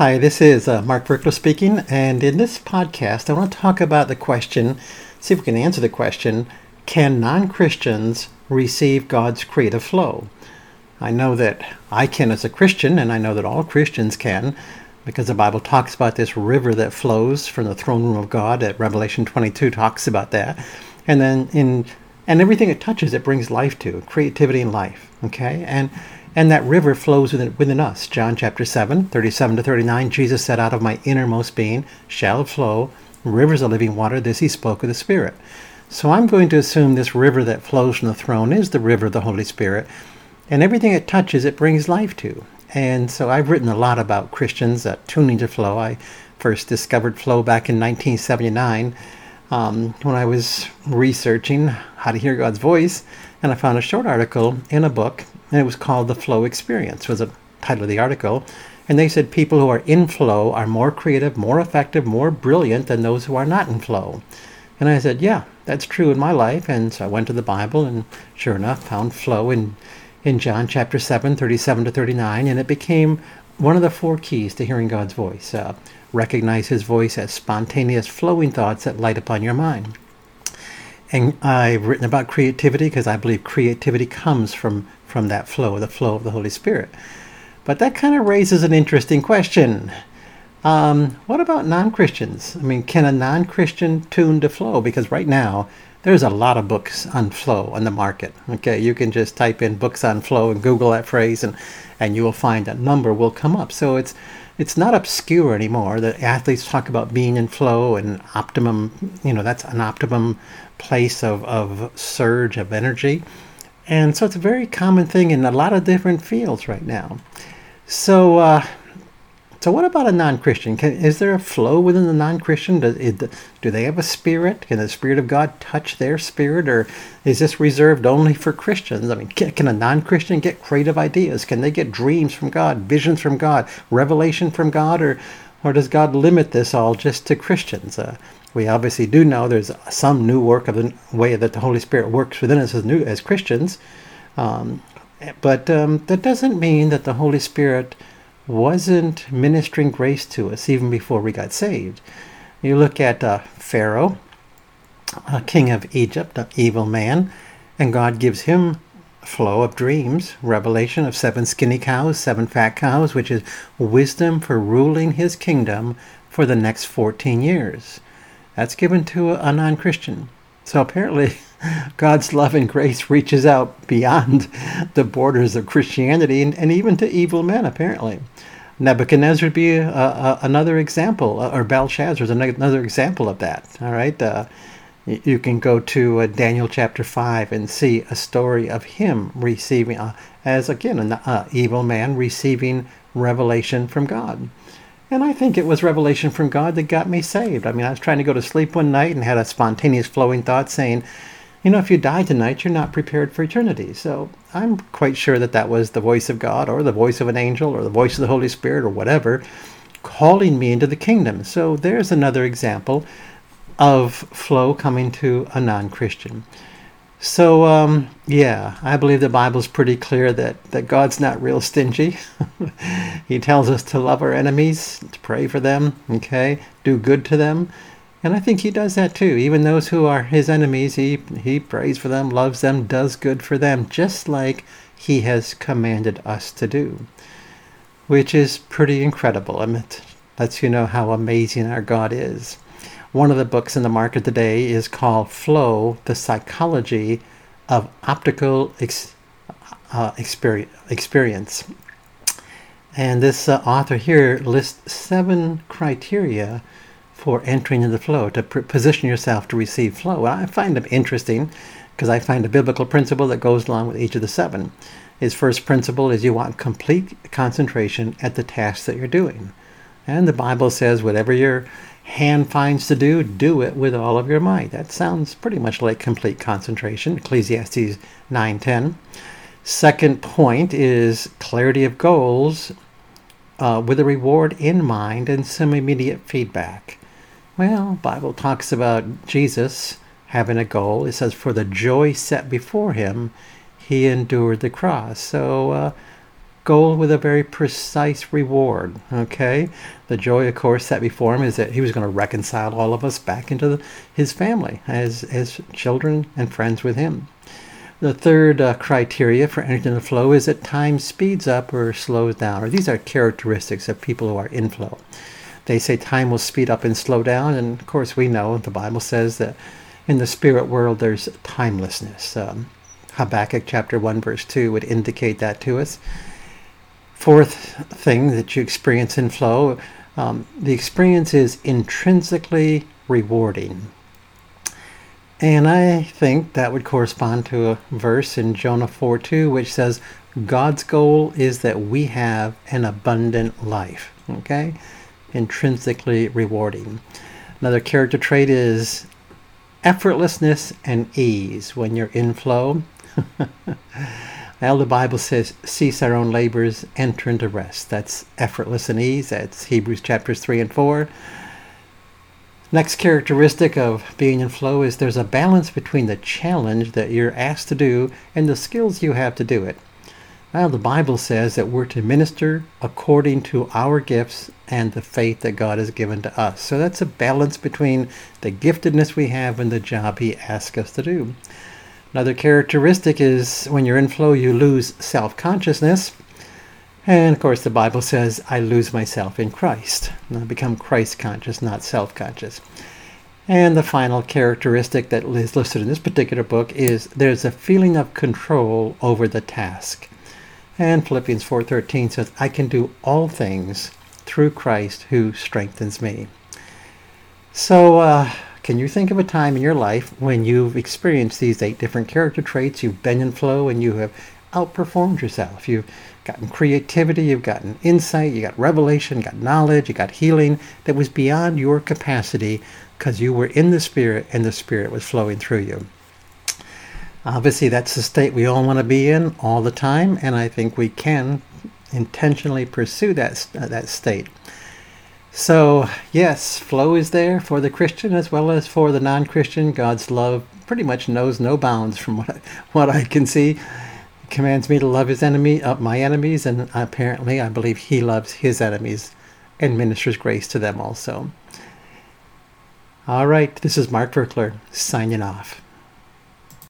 Hi, this is uh, Mark Virkler speaking, and in this podcast, I want to talk about the question see if we can answer the question can non Christians receive God's creative flow? I know that I can as a Christian, and I know that all Christians can, because the Bible talks about this river that flows from the throne room of God. At Revelation 22 talks about that, and then in and everything it touches, it brings life to creativity and life. Okay, and and that river flows within, within us. John chapter 7, 37 to 39, Jesus said, Out of my innermost being shall flow rivers of living water. This he spoke of the Spirit. So I'm going to assume this river that flows from the throne is the river of the Holy Spirit. And everything it touches, it brings life to. And so I've written a lot about Christians uh, tuning to flow. I first discovered flow back in 1979 um, when I was researching how to hear God's voice. And I found a short article in a book and it was called The Flow Experience, was the title of the article. And they said people who are in flow are more creative, more effective, more brilliant than those who are not in flow. And I said, yeah, that's true in my life. And so I went to the Bible and sure enough found flow in, in John chapter 7, 37 to 39. And it became one of the four keys to hearing God's voice. Uh, recognize his voice as spontaneous flowing thoughts that light upon your mind. And I've written about creativity because I believe creativity comes from from that flow, the flow of the Holy Spirit. But that kind of raises an interesting question. Um, what about non Christians? I mean, can a non Christian tune to flow? Because right now, there's a lot of books on flow on the market. Okay, you can just type in books on flow and Google that phrase, and, and you will find a number will come up. So it's it's not obscure anymore. The athletes talk about being in flow and optimum, you know, that's an optimum place of, of surge of energy. And so it's a very common thing in a lot of different fields right now. So, uh, so what about a non-Christian? Is there a flow within the non-Christian? Do, do they have a spirit? Can the Spirit of God touch their spirit, or is this reserved only for Christians? I mean, can, can a non-Christian get creative ideas? Can they get dreams from God, visions from God, revelation from God, or or does God limit this all just to Christians? Uh, we obviously do know there's some new work of the way that the Holy Spirit works within us as new as Christians, um, but um, that doesn't mean that the Holy Spirit wasn't ministering grace to us even before we got saved. You look at uh, Pharaoh, a king of Egypt, an evil man, and God gives him a flow of dreams, revelation of seven skinny cows, seven fat cows, which is wisdom for ruling his kingdom for the next 14 years. That's given to a non Christian. So apparently, God's love and grace reaches out beyond the borders of Christianity and, and even to evil men, apparently. Nebuchadnezzar would be a, a, another example, uh, or Belshazzar is another example of that. All right. Uh, you can go to uh, Daniel chapter 5 and see a story of him receiving, uh, as again, an uh, evil man receiving revelation from God. And I think it was revelation from God that got me saved. I mean, I was trying to go to sleep one night and had a spontaneous flowing thought saying, you know, if you die tonight, you're not prepared for eternity. So I'm quite sure that that was the voice of God or the voice of an angel or the voice of the Holy Spirit or whatever calling me into the kingdom. So there's another example of flow coming to a non Christian. So, um, yeah, I believe the Bible's pretty clear that, that God's not real stingy. he tells us to love our enemies, to pray for them, okay, do good to them. And I think he does that too. Even those who are his enemies, he, he prays for them, loves them, does good for them, just like he has commanded us to do, which is pretty incredible. I mean, it lets you know how amazing our God is. One of the books in the market today is called Flow The Psychology of Optical Ex- uh, Experience. And this uh, author here lists seven criteria for entering into flow, to pr- position yourself to receive flow. I find them interesting because I find a biblical principle that goes along with each of the seven. His first principle is you want complete concentration at the task that you're doing. And the Bible says, whatever your hand finds to do, do it with all of your might. That sounds pretty much like complete concentration. Ecclesiastes 9:10. Second point is clarity of goals uh, with a reward in mind and some immediate feedback. Well, Bible talks about Jesus having a goal. It says, "For the joy set before him, he endured the cross." So. Uh, goal with a very precise reward. Okay? The joy, of course, set before him is that he was going to reconcile all of us back into the, his family as, as children and friends with him. The third uh, criteria for entering the flow is that time speeds up or slows down, or these are characteristics of people who are in flow. They say time will speed up and slow down, and of course, we know the Bible says that in the spirit world there's timelessness. Um, Habakkuk chapter 1, verse 2 would indicate that to us. Fourth thing that you experience in flow um, the experience is intrinsically rewarding. And I think that would correspond to a verse in Jonah 4 2, which says, God's goal is that we have an abundant life. Okay? Intrinsically rewarding. Another character trait is effortlessness and ease when you're in flow. well, the Bible says, cease our own labors, enter into rest. That's effortless and ease. That's Hebrews chapters 3 and 4. Next characteristic of being in flow is there's a balance between the challenge that you're asked to do and the skills you have to do it. Now, the Bible says that we're to minister according to our gifts and the faith that God has given to us. So that's a balance between the giftedness we have and the job He asks us to do. Another characteristic is when you're in flow, you lose self consciousness. And of course, the Bible says, I lose myself in Christ. I become Christ conscious, not self conscious. And the final characteristic that is listed in this particular book is there's a feeling of control over the task. And Philippians 4:13 says, "I can do all things through Christ who strengthens me." So, uh, can you think of a time in your life when you've experienced these eight different character traits? You've been in flow and you have outperformed yourself. You've gotten creativity, you've gotten insight, you got revelation, you got knowledge, you got healing that was beyond your capacity because you were in the Spirit and the Spirit was flowing through you. Obviously, that's the state we all want to be in all the time, and I think we can intentionally pursue that, uh, that state. So, yes, flow is there for the Christian as well as for the non Christian. God's love pretty much knows no bounds from what I, what I can see commands me to love his enemy, uh, my enemies, and apparently I believe he loves his enemies and ministers grace to them also. All right, this is Mark Virkler signing off.